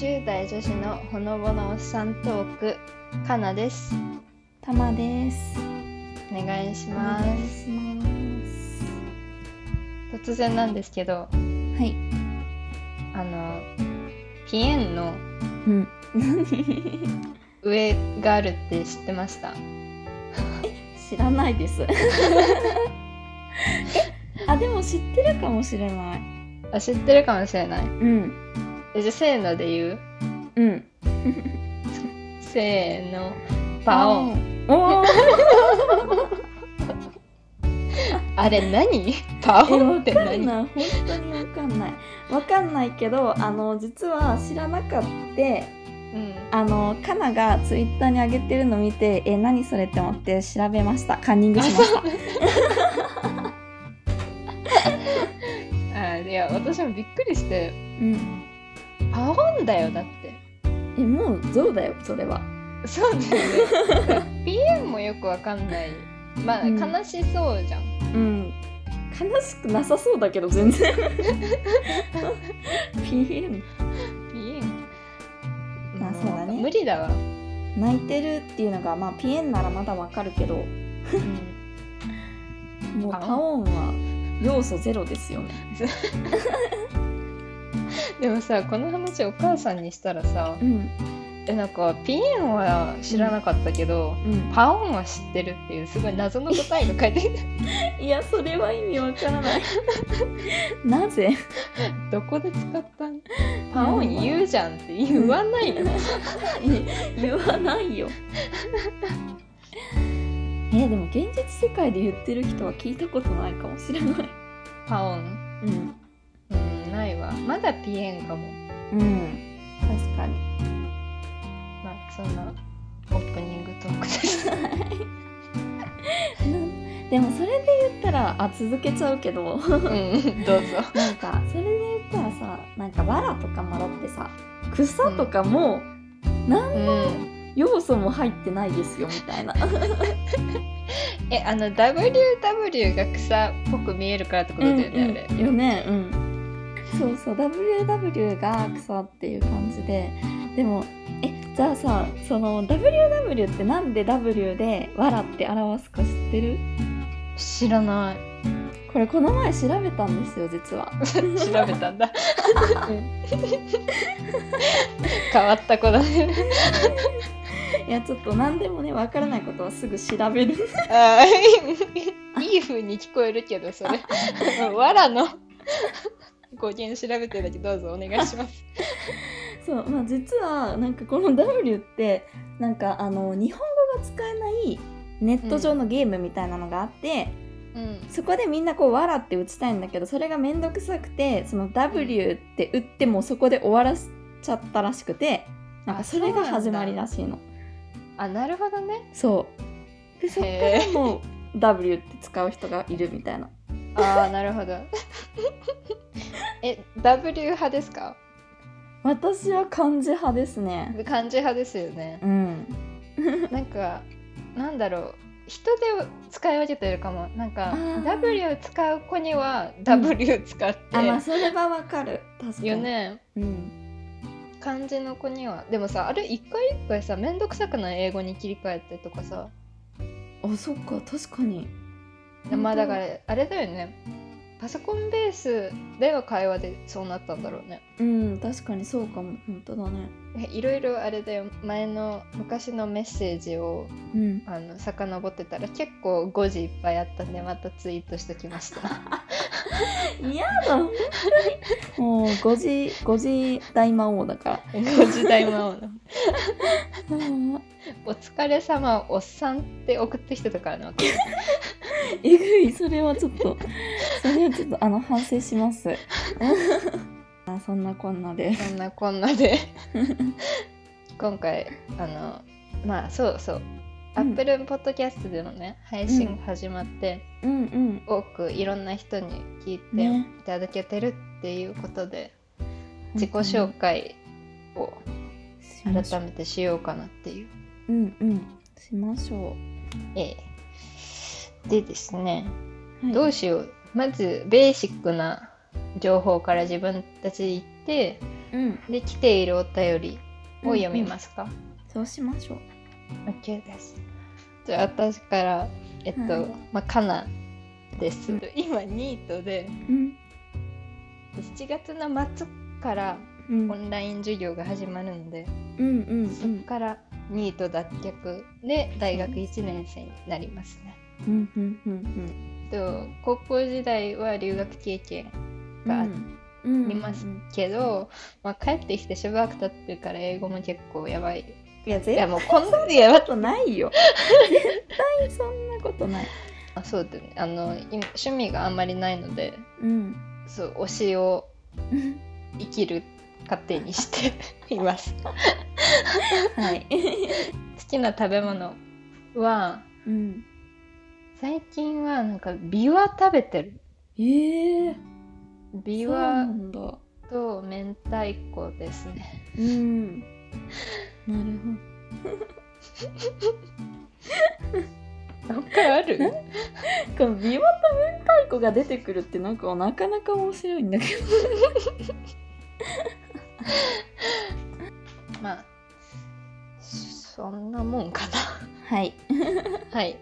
20代女子のほのぼのおっさんトークかなですたまです。お願いしおます願いします。突然なんですけどはい。あのピエンのうん。上があるって知ってました？知らないです。え、あ、でも知ってるかもしれない。あ知ってるかもしれないうん。えじゃあせーので言う？うん。せーのパオンン。おー あれ何？パえ、オンわって何？かんない。本当にわかんない。わかんないけど、あの、実は知らなかった。うんあの、カナがツイッターに上げてるの見て、え、何それって思って調べました。カンニングしました。あいや私もびっくりしてうん。パオンだよだってえ、もうゾウだよ、それは。そうだよねピエンもよくわかんないまあ、うん悲しそうじゃんうん。悲しくなさそうだけど、全然。ピエン。ピエンまあそうだね無理だわ、泣いてるっていうのが、まあ、ピエンならまだわかるけど、もうパオンパオンは要素ゼロですよね。でもさこの話お母さんにしたらさうん。えなんかピエンは知らなかったけど、うん。パオンは知ってるっていうすごい謎の答えが書いてる いや、それは意味わからない。なぜ？どこで使ったん？パオン言うじゃんって言わないよ言わないよ。えでも現実世界で言ってる人は聞いたことないかもしれない。パオンうん。まだピエンかも。うん。確かに。まあそんなオープニングトークです。でもそれで言ったら、あ、続けちゃうけど。うんどうぞ。なんかそれで言ったらさなんか藁とかもだってさ草とかも何うん。の要素も入ってないですよみたいな。えあの WW が草っぽく見えるからってことだよね、あれうん。よねうんそうそう WW が草っていう感じで。でもえじゃあさその WW ってなんで W で藁って表すか知ってる？知らない。これこの前調べたんですよ実は。調べたんだ。変わった子だね。いやちょっと何でもねわからないことはすぐ調べる。いい風に聞こえるけどそれ。わらの語源調べてるだけどうぞお願いします。そう、まあ、実はなんかこの W ってなんかあの日本語が使えないネット上のゲームみたいなのがあって、うん。そこでみんなこう「わら」って打ちたいんだけどそれがめんどくさくてその W って打ってもそこで終わらせちゃったらしくてなんかあそれが始まりらしいの。あなるほどね。そう。でそっかもう W って使う人がいるみたいなああなるほど。え W 派ですか？私は漢字派ですね。漢字派ですよね。うん。なんかなんだろう。人で使い分けてるかも。なんか W 使う子には W 使って、あまあそれはわかる。確かに。よね。うん。漢字の子には。でもさあれ一回一回さめんどくさくない？英語に切り替えてとかさ。あそっか。確かにまあだからあれだよね。パソコンベースでは会話でそうなったんだろうねうん確かにそうかも。本当だね。えいろいろあれだよ。前の昔のメッセージをうん。あの遡ってたら結構誤字いっぱいあったんでまたツイートしときました。嫌だ本当にもう5時5時大魔王だか誤字大魔王のら お疲れ様おっさんって送ってきてたからなえぐい。それはちょっとそれはちょっとあの反省しますあそんなこんなで。そんなこんなで。今回あのまあそうそう、うん。Apple Podcast でのね配信始まって、うんうん。多くいろんな人に聞いてね。いただけてるっていうことで、自己紹介を改めてしようかなっていう。うんうん。しましょええ。でですね、う、はい、どうしよう。まずベーシックな情報から自分たちで言ってうん。で来ているお便りを読みますか、そうしましょう。OK です。じゃあ私から、えっと、はい。まあ、かなです。うん今、ニートで、うん。7月の末からうん。オンライン授業が始まるので、うんうんうそこんからニート脱却で大学1年生になりますね。うんうんうん。と高校時代は留学経験があっうん。りますけど、まあ、帰ってきてしばらく経ってるから英語も結構やばい。いや絶いや対もうこんないやばことないよ。絶対そんなことない。あそうだね。あの今趣味があんまりないのでうん。そう推しを生きる糧にして います。はい。好きな食べ物はうん。最近はなんかビワ食べてる。ええそうビワと明太子ですね。うん。なる他ある？ほどこのビワと明太子が出てくるってなんかなかなか面白いんだけど。まあそんなもんかはい。なはい。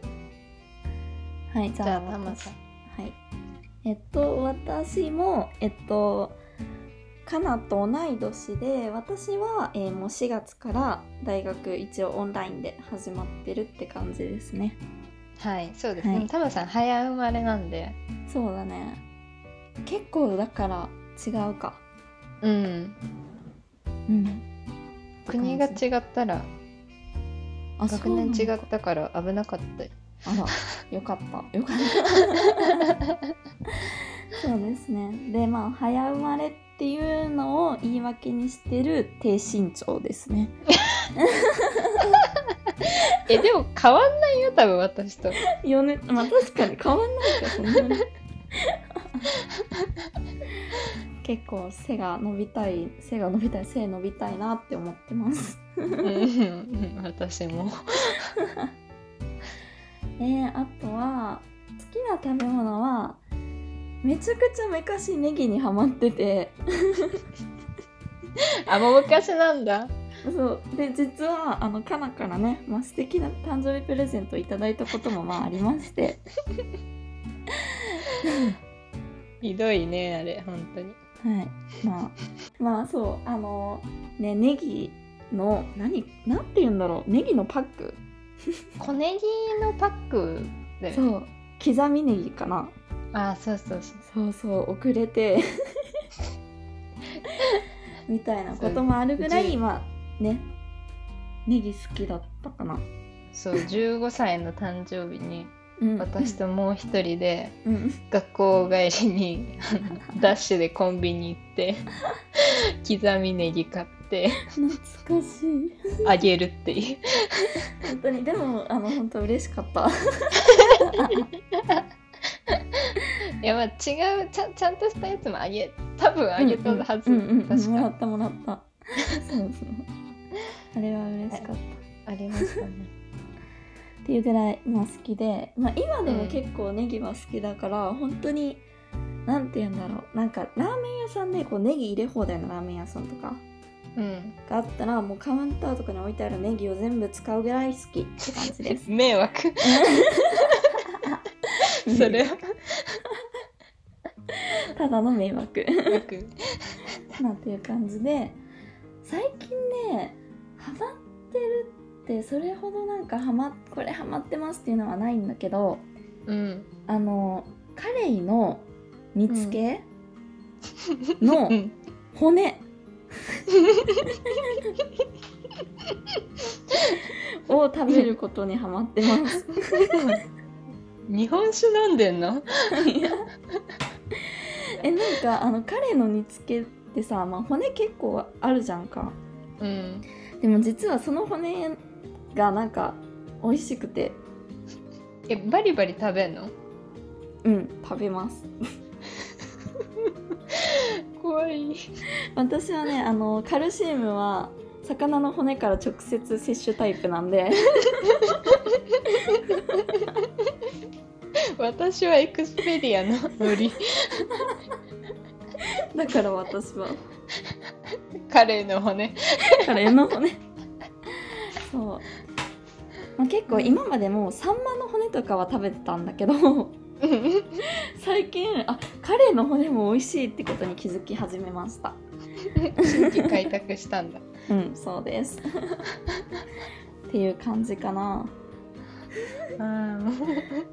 はいじゃあ。タマさん。はい。えっと、私も、えっと、かなと同い年で、私は、えーもう4月から大学一応オンラインで始まってるって感じですね。はいそうですね、はいタマさん早生まれなんでそうだね。結構だから違うか。うんうん。国が違ったらあ学年違ったから危なかったよあら、よかった。よかった。そうですね。で、まあ、早生まれっていうのを言い訳にしてる低身長ですね。えでも変わんないよ多分私とよね、まあ確かに変わんないか、そんなに。結構背が伸びたい、背が伸びたい、背伸びたいなって思ってます。うんうん私もえー、あとは、好きな食べ物は、めちゃくちゃ昔ネギにハマってて、あもう昔なんだそう。で、実は、あの、かなからね、まあ、素敵な誕生日プレゼントをいただいたことも、まあ、ありまして。ひどいねあれ本当にはい。まあ、まあ、そう、あの、ね、ネギの、何、なんて言うんだろう、ネギのパック 小ネギのパックだよねそう。刻みネギかなあそうそうそうそうそう、遅れて。みたいなこともあるぐらい、そううちまあ、ね、ネギ好きだったかな。そう15歳の誕生日にうん。私ともう一人でうん。学校帰りに ダッシュでコンビニ行って刻みネギ買って懐かしい。あげるっていう本当に、でも、あの、本当嬉しかった。いやまあ違うちゃちゃんとしたやつもあげ多分あげたはず、うんうんうん確かもらったもらった。そうそう。あれは嬉しかった。ありましたねっていうぐらい、まあ、好きで、まあ、今でも結構ネギは好きだから、本当になんて言うんだろう。なんかラーメン屋さんでこうネギ入れ放題のラーメン屋さんとかうん。があったらもうカウンターとかに置いてあるネギを全部使うぐらい好きって感じです。迷惑。それは。ただの迷惑。なんていう感じで最近ねハマってるってそれほどなんかハマこれハマってますっていうのはないんだけどうん。あのカレイの煮つけのうん。骨。を食べることにハマってます。日本酒飲んでんの？えなんかあのカレイの煮つけってさ、まあ、骨結構あるじゃんか。うん。でも実はその骨がなんか美味しくて。えバリバリ食べんの？うん食べます。怖い。私はねあのカルシウムは魚の骨から直接摂取タイプなんで。私はエクスペディアのノリ。だから私は。カレーの骨。カレーの骨そう、まあ、結構今までもサンマの骨とかは食べてたんだけど最近あカレーの骨も美味しいってことに気づき始めました。新規開拓したんだ。うんそうです。っていう感じかな。あ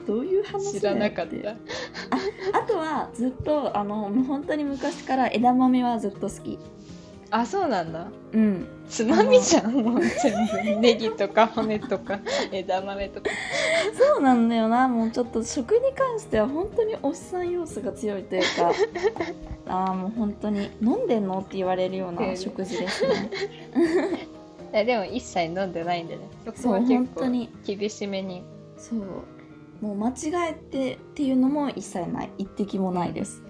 どういう話知らなかった。あとはずっとあのもう本当に昔から枝豆はずっと好きあそうなんだ。うん。つまみじゃんもう全部。ネギとか骨とか枝豆とか。そうなんだよな。もうちょっと食に関しては本当におっさん要素が強いというか。ああもう本当に。飲んでんのって言われるような食事ですね。えでも一切飲んでないんでね。そうは結構本当に。厳しめに。そう。もう間違えてっていうのも一切ない。一滴もないです。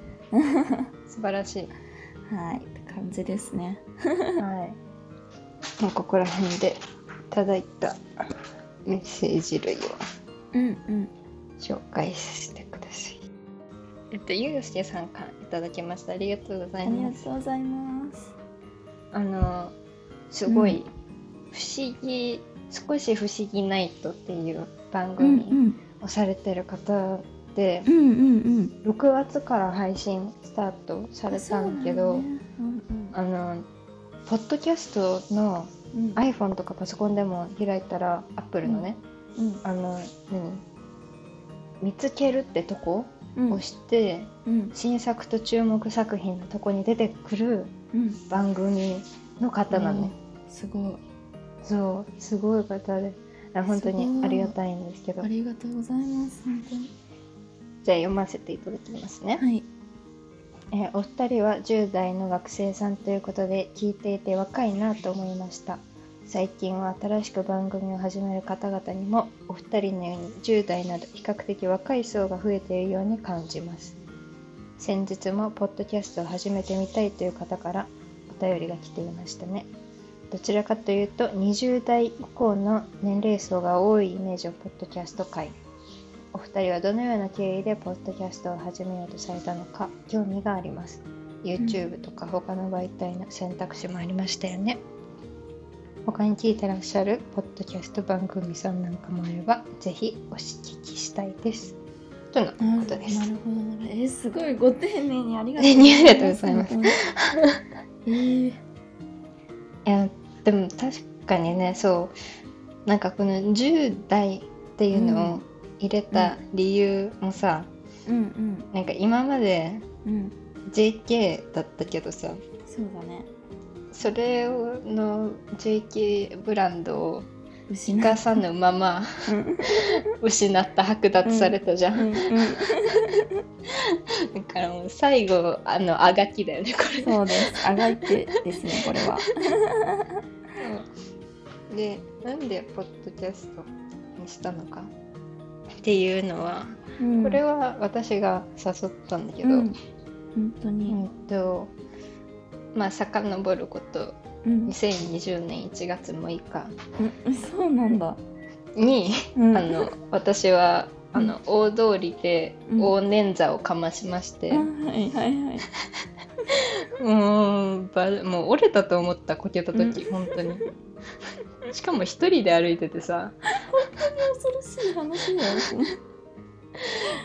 素晴らしい。はい感じですね。はい。もうここら辺でいただいたメッセージ類をうんうん。紹介させてください。えっとゆうすけさんからいただきました。ありがとうござありがいますとうございます。あのすごい不思議、少し不思議ナイトっていう番うんう組ん。をされてる方でう、んうんうん。6月から配信スタートされたんだけど、そうなんだねあのポッドキャストの iPhone とかパソコンでも開いたら Apple のね、うん。あの何？見つけるってとこうん。を押して、うん。新作と注目作品のとこに出てくるうん。番組の方なのね、すごい。そうすごい方であ本当すごい。にありがたいんですけど。ありがとうございます本当に。じゃあ読ませていただきますね、はいえーお二人は10代の学生さんということで聞いていて若いなと思いました。最近は新しく番組を始める方々にもお二人のように10代など比較的若い層が増えているように感じます。先日もポッドキャストを始めてみたいという方からお便りが来ていましたね。どちらかというと20代以降の年齢層が多いイメージをポッドキャスト界人はどのような経緯でポッドキャストを始めようとされたのか興味があります。YouTube とか他の媒体の選択肢もありましたよね。他に聞いてらっしゃるポッドキャスト番組さんなんかもあればぜひお聞きしたいです。とのことです。なるほど。えーすごいご丁寧にありがとう。ございます。えー。いやでも確かにねそう。なんかこの10代っていうのを入れた理由もさ、うんなんか今までうん。うん JK だったけどさそうだね。それの JK ブランドを失生かさぬままうん。失った剥奪されたじゃん、うんうん。だからもう最後あのあがきだよねこれ。そうです。あがいてですねこれは。でなんでポッドキャストにしたのか？っていうのは、うん。これは私が誘ったんだけど、うん。本当うにんとまあ遡ることうん。2020年1月6日うん。そうなんだ。に、うん。あの私はあの大通りでうん。大捻挫をかましまして、あはいはいはいもうばもう折れたと思ったこけた時、う本当に。しかも一人で歩いててさ。恐ろしい話だよ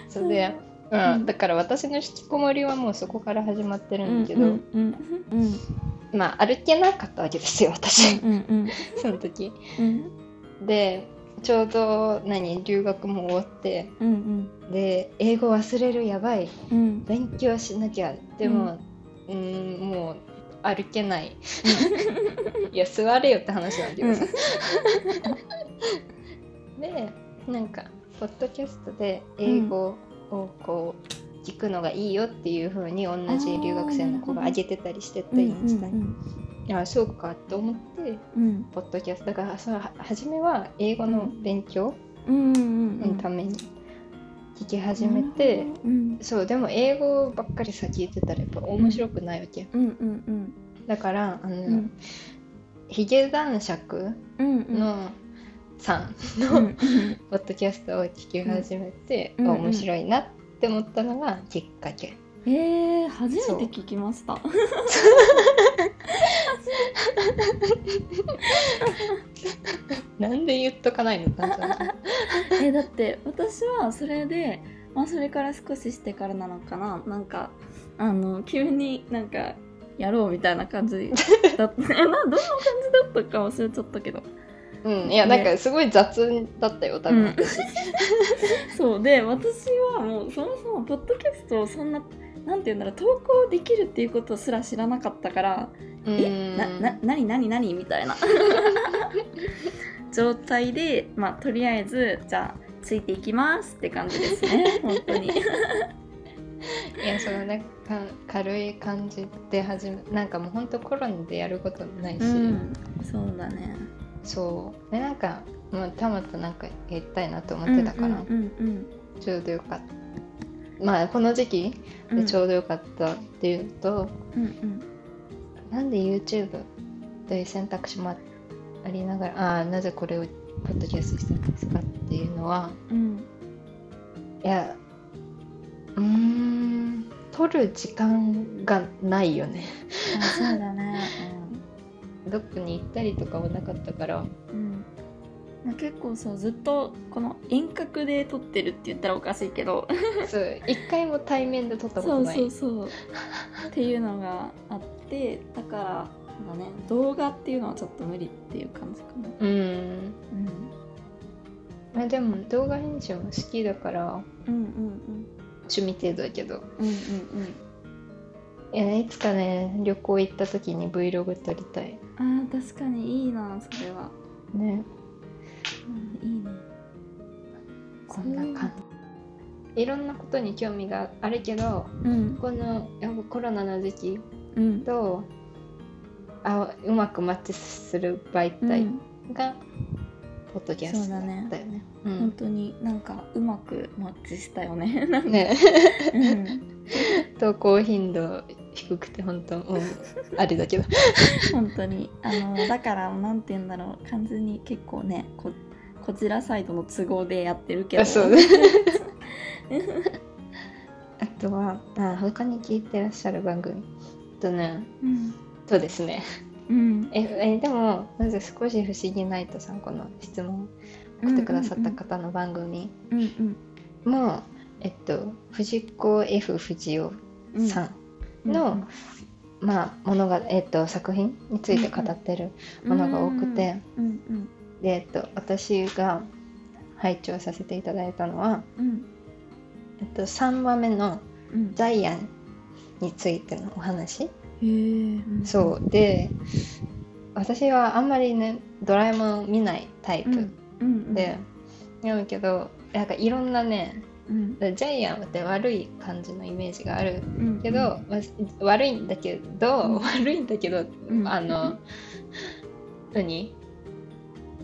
それで、うん。うんだから私の引きこもりはもうそこから始まってるんだけど、うんうんうんうん。まあ歩けなかったわけですよ私、うんうんその時。うん。でちょうど何留学も終わって。うんで英語忘れるやばい。うん。勉強しなきゃ。でもうーんもう歩けない。いや座れよって話なんだけど。さ、でなんかポッドキャストで英語をこう聞くのがいいよっていう風に同じ留学生の子が上げてたりしててインスタに、いやそうかって思ってうん。ポッドキャスト。だからそ初めは英語の勉強うんうん。のために聞き始めて、うん。そうでも英語ばっかりさ聞いてたらやっぱ面白くないわけ、うんうんだからあの、うん。ヒゲ男爵うん。うんのさん。の、うんうん。ポッドキャストを聞き始めて、うん。あ面白いなって思ったのがきっかけ。えー、初めて聞きました。初 なんで言っとかないのかな えだって私はそれでまあそれから少ししてからなのかな。なんかあの急になんかやろうみたいな感じだった。えなどんな感じだったか忘れちゃったけど。うんいやなんかすごい雑だったよ多分、うん。そうで私はもうそもそもポッドキャストをそんななんて言うんだろう投稿できるっていうことすら知らなかったからうん。えなな何何何？みたいな。状態でまあとりあえずじゃあついていきますって感じですね。本当に。いやそのねか軽い感じで始めなんかもうほんとコロナでやることないし、うん。そうだね。そう。でなんかもうたまとなんかやりたいなと思ってたから、ちょうどよかったまあこの時期うん。でちょうどよかったっていうと、うんうん。なんで YouTube という選択肢もありながらああなぜこれをポッドキャストしてるんですかっていうのはうん。いやうーん撮る時間がないよね。あそうだね。どこに行ったりとかはなかったからうん、うん、結構そうずっとこの遠隔で撮ってるって言ったらおかしいけど。そう一回も対面で撮ったこそうとない。そうそうっていうのがあってだからだね動画っていうのはちょっと無理っていう感じかな。うん。うん。まあでも動画編集も好きだからうんうん趣味程度だけど。うんうんいやいつかね旅行行った時に Vlog 撮りたい。うんあー確かにいいなそれは、ねうん、いいね。こんな感じ。いろんなことに興味があるけどうん。このやっぱコロナの時期うん。とあうまくマッチする媒体うんがポッドキャストだったよね。う本ん。当になんかうまくマッチしたよね。ね。うん。投稿頻度低くて本当、うん、あれだけど。本当に。あのだからなんて言うんだろう。完全に結構ねここちらサイドの都合でやってるけど。あそう。あとはあ他に聞いてらっしゃる番組。あとねうん。そうですね。うん。ええでもまず少し不思議ナイトさんこの質問送ってくださった方の番組。うんうん。も、えっと藤子 F 不二雄うんさんの、まあものが、えっと、作品について語ってるものが多くて、うんうんで、えっと、私が拝聴させていただいたのは、うん。えっと、3話目のうん。ジャイアンについてのお話、そう。で私はあんまりねドラえもん見ないタイプうん。うんで、読むけどなんかいろんなねうん。ジャイアンって悪い感じのイメージがあるうん。けど、まあ悪いんだけど、うん。悪いんだけど、うん。あの何？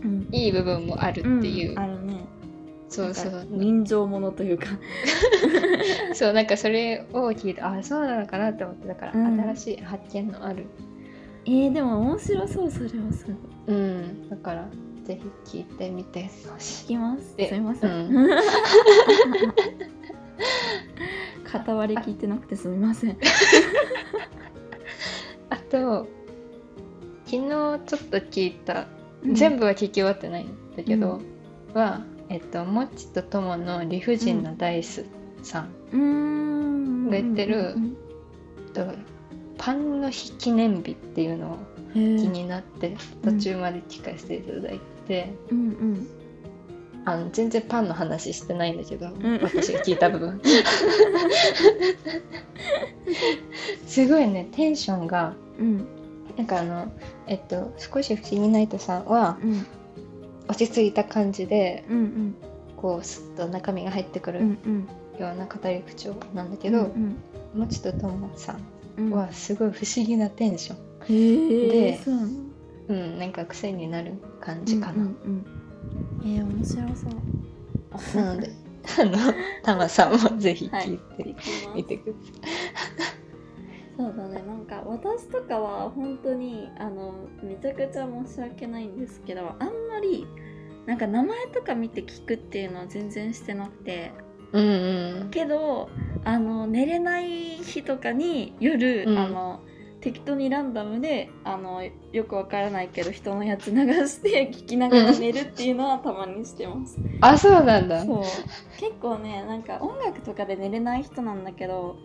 うん。いい部分もあるっていう、ん。あるね。そうそう。人情ものというか。そうなんかそれを聞いてあそうなのかなって思ってだから、うん。新しい発見のある。えー、でも面白そうそれはすごい。うん。だからぜひ聞いてみて。ほしい聞きます。えすいません、う 片割り聞いてなくてすみません。あと昨日ちょっと聞いた、うん。全部は聞き終わってないんだけど、はえっともちとともの理不尽なダイスさん、が言ってるうんとパンの日記念日っていうのを気になってうん途中まで聞かせていただいて、うんうんあの全然パンの話してないんだけど、ん。私が聞いた部分。すごいねテンションがうん。なんかあのえっと少し不思議ナイトさんはうん。落ち着いた感じでうんうん。こうスッと中身が入ってくるうんうん。ような語り口調なんだけけど、うんもちとともさんうん。はすごい不思議なテンション。へえでそうなのうんなんか癖になる感じかな、うんうんうん。えー、面白そう。なので あのたまさんもぜひ聞いてみてくだそうだね。なんか私とかは本当にあのめちゃくちゃ申し訳ないんですけどあんまりなんか名前とか見て聞くっていうのは全然してなくて。さい。うんうん。けどあの寝れない日とかに夜、うん。あの適当にランダムであのよくわからないけど人のやつ流して聞きながら寝るっていうのはたまにしてます。あそうなんだ。そう。結構ねなんか音楽とかで寝れない人なんだけど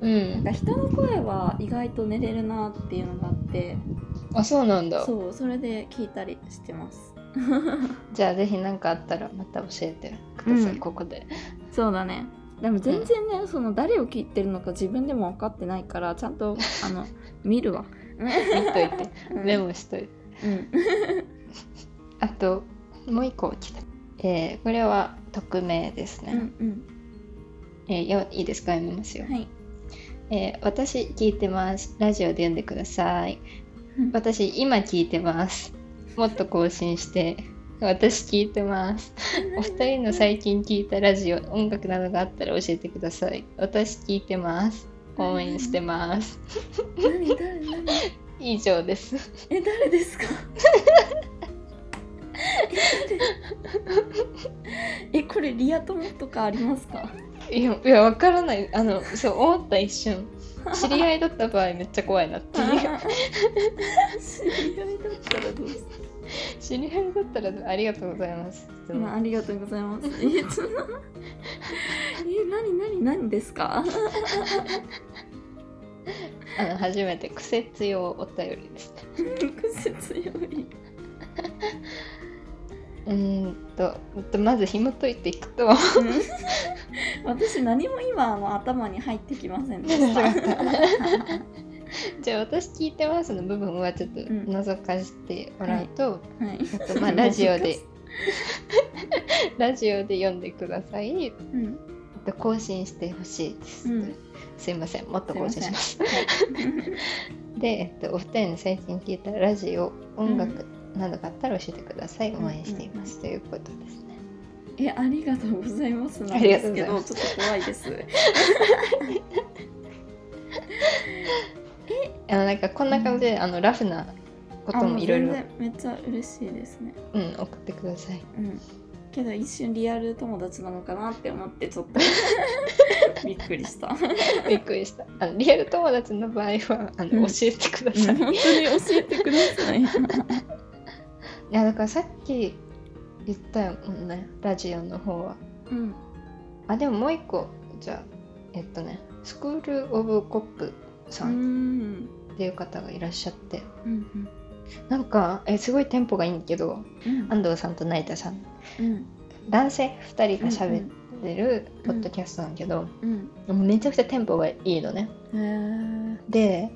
うん。なんか人の声は意外と寝れるなっていうのがあってあそうなんだ。そうそれで聞いたりしてます。じゃあぜひ何かあったらまた教えてください、うん。ここで。そうだねでも全然ね、その誰を聞いてるのか自分でも分かってないからちゃんと あの見るわ。見といて。うん。メモしといて。うん。あともう一個来た、えーこれは匿名ですね、うんうん。えーよいいですか？読みますよ、はい。えー私聞いてます。ラジオで読んでください。うん。私今聞いてます。もっと更新して私聞いてます。お二人の最近聞いたラジオ音楽などがあったら教えてください。私聞いてます。応援してます。何誰何？以上です。え誰ですか？えこれリア友とかありますか？いやいやわからない。あのそう思った一瞬。知り合いだった場合めっちゃ怖いなっていう。知り合いだったらどうす知り合いだったらありがとうございます。る、まあ、ありがとうございます。えそんなえ何何何ですか？あの初めて癖強お便りです。ね 癖強い。うーんとえっとまず紐解いていくと。私何も今あの頭に入ってきませんでした じゃあ私聞いてますの部分はちょっとん。覗かしてもらうと、はい。あとまあラジオで。ラジオで読んでください、うん。と更新してほしいです、うん。すいません。もっと更新します。はい。で、えっと、お二人の最近聞いたラジオ音楽などがあったら教えてください、うん応援しています、ということですね。えありがとうございます。なんありがですけとうございます。どちょっと怖いですあのなんかこんな感じで、あのラフなこともいろいろ。めっちゃ嬉しいですね。うん送ってください。うん。けど一瞬リアル友達なのかなって思ってちょっと。びっくりした。びっくりした。あのリアル友達の場合はあの、うん。教えてください、本当に教えてください。いやだからさっき言ったよねラジオの方は。うん。あでももう一個じゃあえっとねスクール・オブ・コップさうん。んっていう方がいらっしゃって。うんなんかえすごいテンポがいいんだけどうん。安藤さんと成田さん。うん。男性2人が喋ってるポッドキャストなんだけど、うん。もうめちゃくちゃテンポがいいのね。で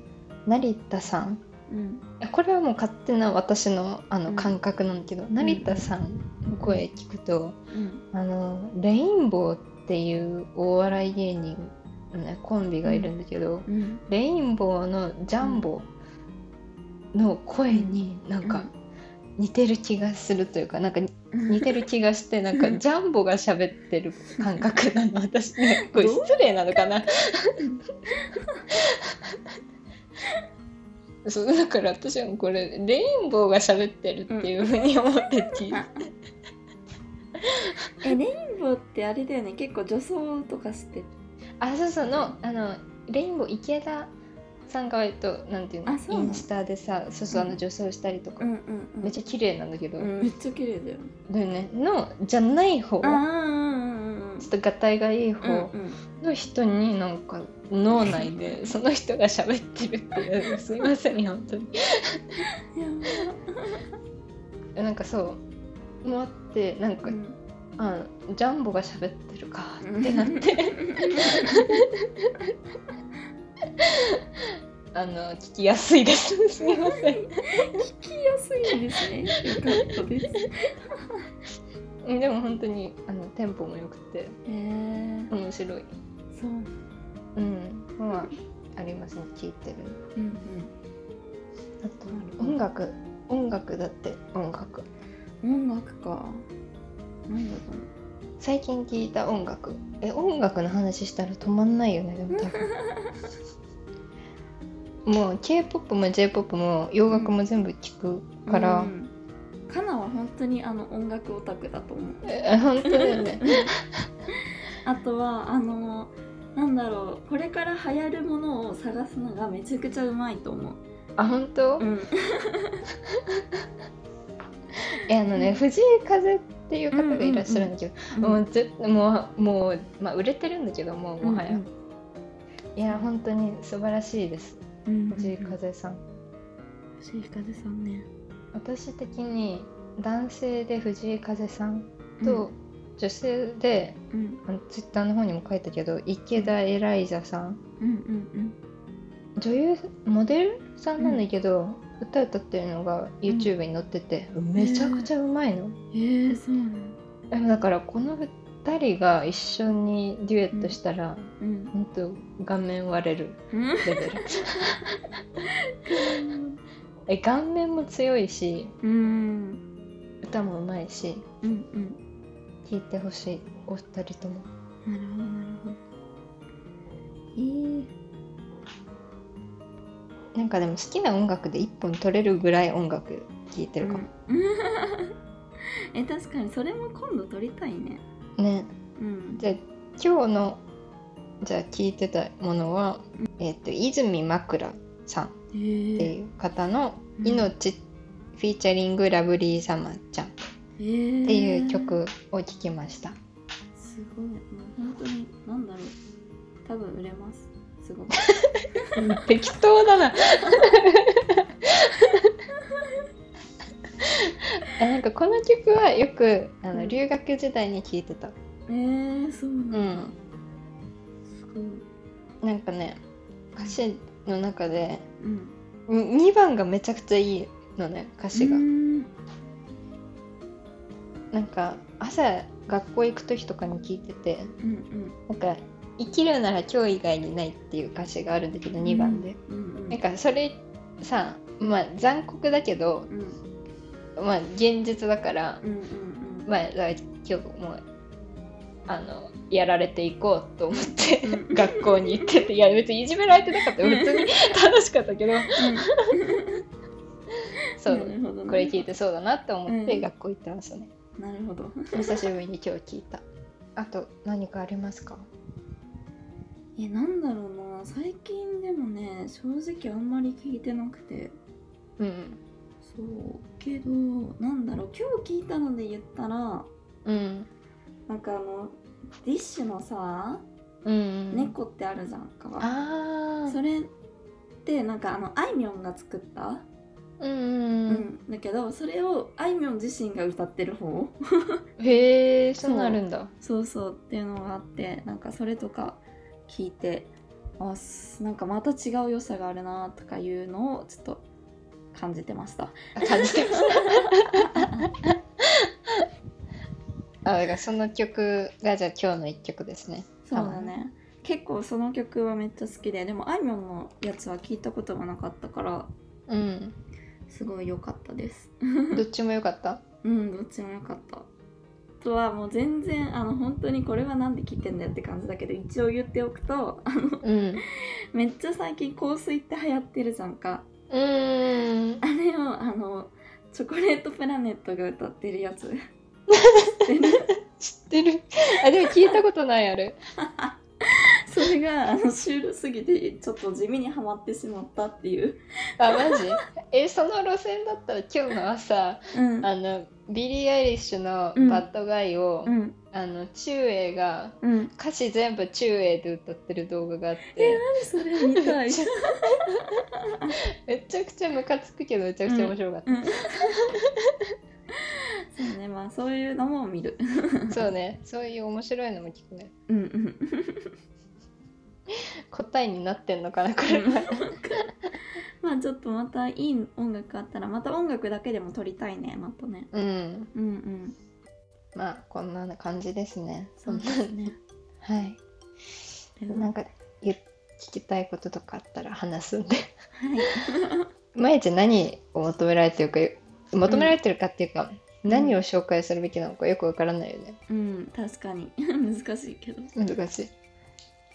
成田さん。うん。これはもう勝手な私のあのうん感覚なんだけど、成田さんの声聞くと、うん。あのレインボーっていうお笑い芸人コンビがいるんだけど、うん。レインボーのジャンボの声になんか似てる気がするというかなんか似てる気がしてなんかジャンボが喋ってる感覚なの。私ねこれ失礼なのかな。そうだから私はこれレインボーが喋ってるっていうふうに思って聞いて、えレインボーってあれだよね。結構女装とかしてあそうそうのあのレインボー池田さんが割となんていうのあそうなの？インスタでさそうそうあうん。の女装したりとか、うんうんうん。めっちゃ綺麗なんだけど、うんめっちゃ綺麗だよ。ねだよね。のじゃない方。ちょああうんうんうん。っとがたいがいい方うんうん。の人になんか脳内で その人が喋ってるっていう すいません本当に。や なんかそう。思ってなんか、ばうんあジャンボが喋ってるかってなって、あの聞きやすいです。すいません。聞きやすいです。ねよかったです。うんでも本当にあのテンポも良くてへえ面白い。そう。うん。まあありますね。聞いてるうんうん。あと音楽。音楽だって音楽。音楽かなんだろ最近聞いた音楽。え音楽の話したら止まんないよねでも多分。もう k p o p も j p o p も洋楽も全部聞くうから、うん。カナは本当にあの音楽オタクだと思う。え本当だよね。あとはあのなんだろう。これから流行るものを探すのがめちゃくちゃうまいと思う。あ本当、うん。えあのね藤井風っていう方がいらっしゃるんだけど、もうぜもうもう、まあ、売れてるんだけどもうもはや、いや本当に素晴らしいです。うん藤井風さん、藤井風さんね。私的に男性で藤井風さんと、女性でうん。あのツイッターの方にも書いたけど池田エライザさんうんうん女優モデルさんなんだけど、歌歌ってるのが YouTube に載ってて、めちゃくちゃうまいの、うんえー、そうなのでもだからこの2人が一緒にデュエットしたら、うん。ほんと顔面割れる。うん。レベル。え顔面も強いしうん。歌もうまいしうんうん。聴いてほしい。お二人とも。なるほどなるほど。えー、なんかでも好きな音楽で一本取れるぐらい音楽聴いてるかも、うん。え確かにそれも今度撮りたいね。ね。うん。じゃあ今日のじゃあ聴いてたものは、えっ、と泉枕さんっえー、ていう方の「うん命」フィーチャリングラブリーサマーちゃんっえー、ていう曲を聴きました、すごい。もう本当になんだろう。多分売れます。すごく 適当だな。あなんかこの曲はよくあの留学時代に聴いてた。えー、そうなんだ、うん。すごい。なんかね歌詞の中でうん。2番がめちゃくちゃいいのね歌詞が、うん。なんか朝学校行く時とかに聞いててうん。なんか生きるなら今日以外にないっていう歌詞があるんだけどうん。2番で、うんうん。なんかそれさまあ残酷だけどうん。まあ現実だからうんうんまあだから今日もうあのやられていこうと思って、うん。学校に行ってて。いや別にいじめられてなかったよ。普通に楽しかったけど。そう、ね。これ聞いてそうだなって思ってうん。学校行ってましたね、なるほど。久しぶりに今日聞いた。あと何かありますか？えなんだろうな。最近でもね正直あんまり聞いてなくて。うん。そう。けどなんだろう。今日聞いたので言ったらうん。なんかあのディッシュのさうん。猫ってあるじゃんか。あそれってなんかあのあいみょんが作った、あうんううん。ん。だけどそれをあいみょん自身が歌ってる方。へえそうなるんだ。そうそう。っていうのがあってなんかそれとか聞いてあす。なんかまた違う良さがあるなとかいうのをちょっと感じてました。あ感じてますあだからその曲がじゃあ今日の一曲ですね。そうだね。結構その曲はめっちゃ好きででもあいみょんのやつは聞いたことがなかったからうん。すごい良かったです。どっちも良かった？うんどっちも良かった。あとはもう全然あの本当にこれはなんで聞いてんだよって感じだけど一応言っておくとあのうん。めっちゃ最近香水って流行ってるじゃんか。うーん。あれをあのチョコレートプラネットが歌ってるやつ。知ってる。知ってるあでも聞いたことないある それがあのシュールすぎてちょっと地味にはまってしまったっていう。あマジ？えその路線だったら今日の朝うん。あのビリー・アイリッシュのうん「bad guy を」うん。あのチュウエイがうん。歌詞全部チュウエイで歌ってる動画があって。何それ見たい？め ちゃくちゃムカつくけどめちゃくちゃ面白かった、うん。そうねまあそういうのも見る。そうねそういう面白いのも聞くね。うんうん答えになってんのかなこれ。は まあちょっとまたいい音楽あったらまた音楽だけでも撮りたいねまたね。うん。うんうん。まあこんな感じですね。そうですね。はい。なんか言聞きたいこととかあったら話すんで。はい。毎日何を求められてるか求められてるかっていうか、ん何を紹介するべきなのかよくわからないよね。うん確かに。難しいけど。難しい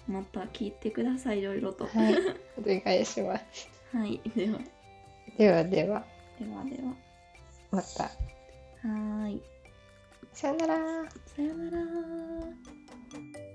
また聞いてくださいいろいろと。はい。お願いします。はいではでは。ではでは。ではまた。はーい。さよなら。さよなら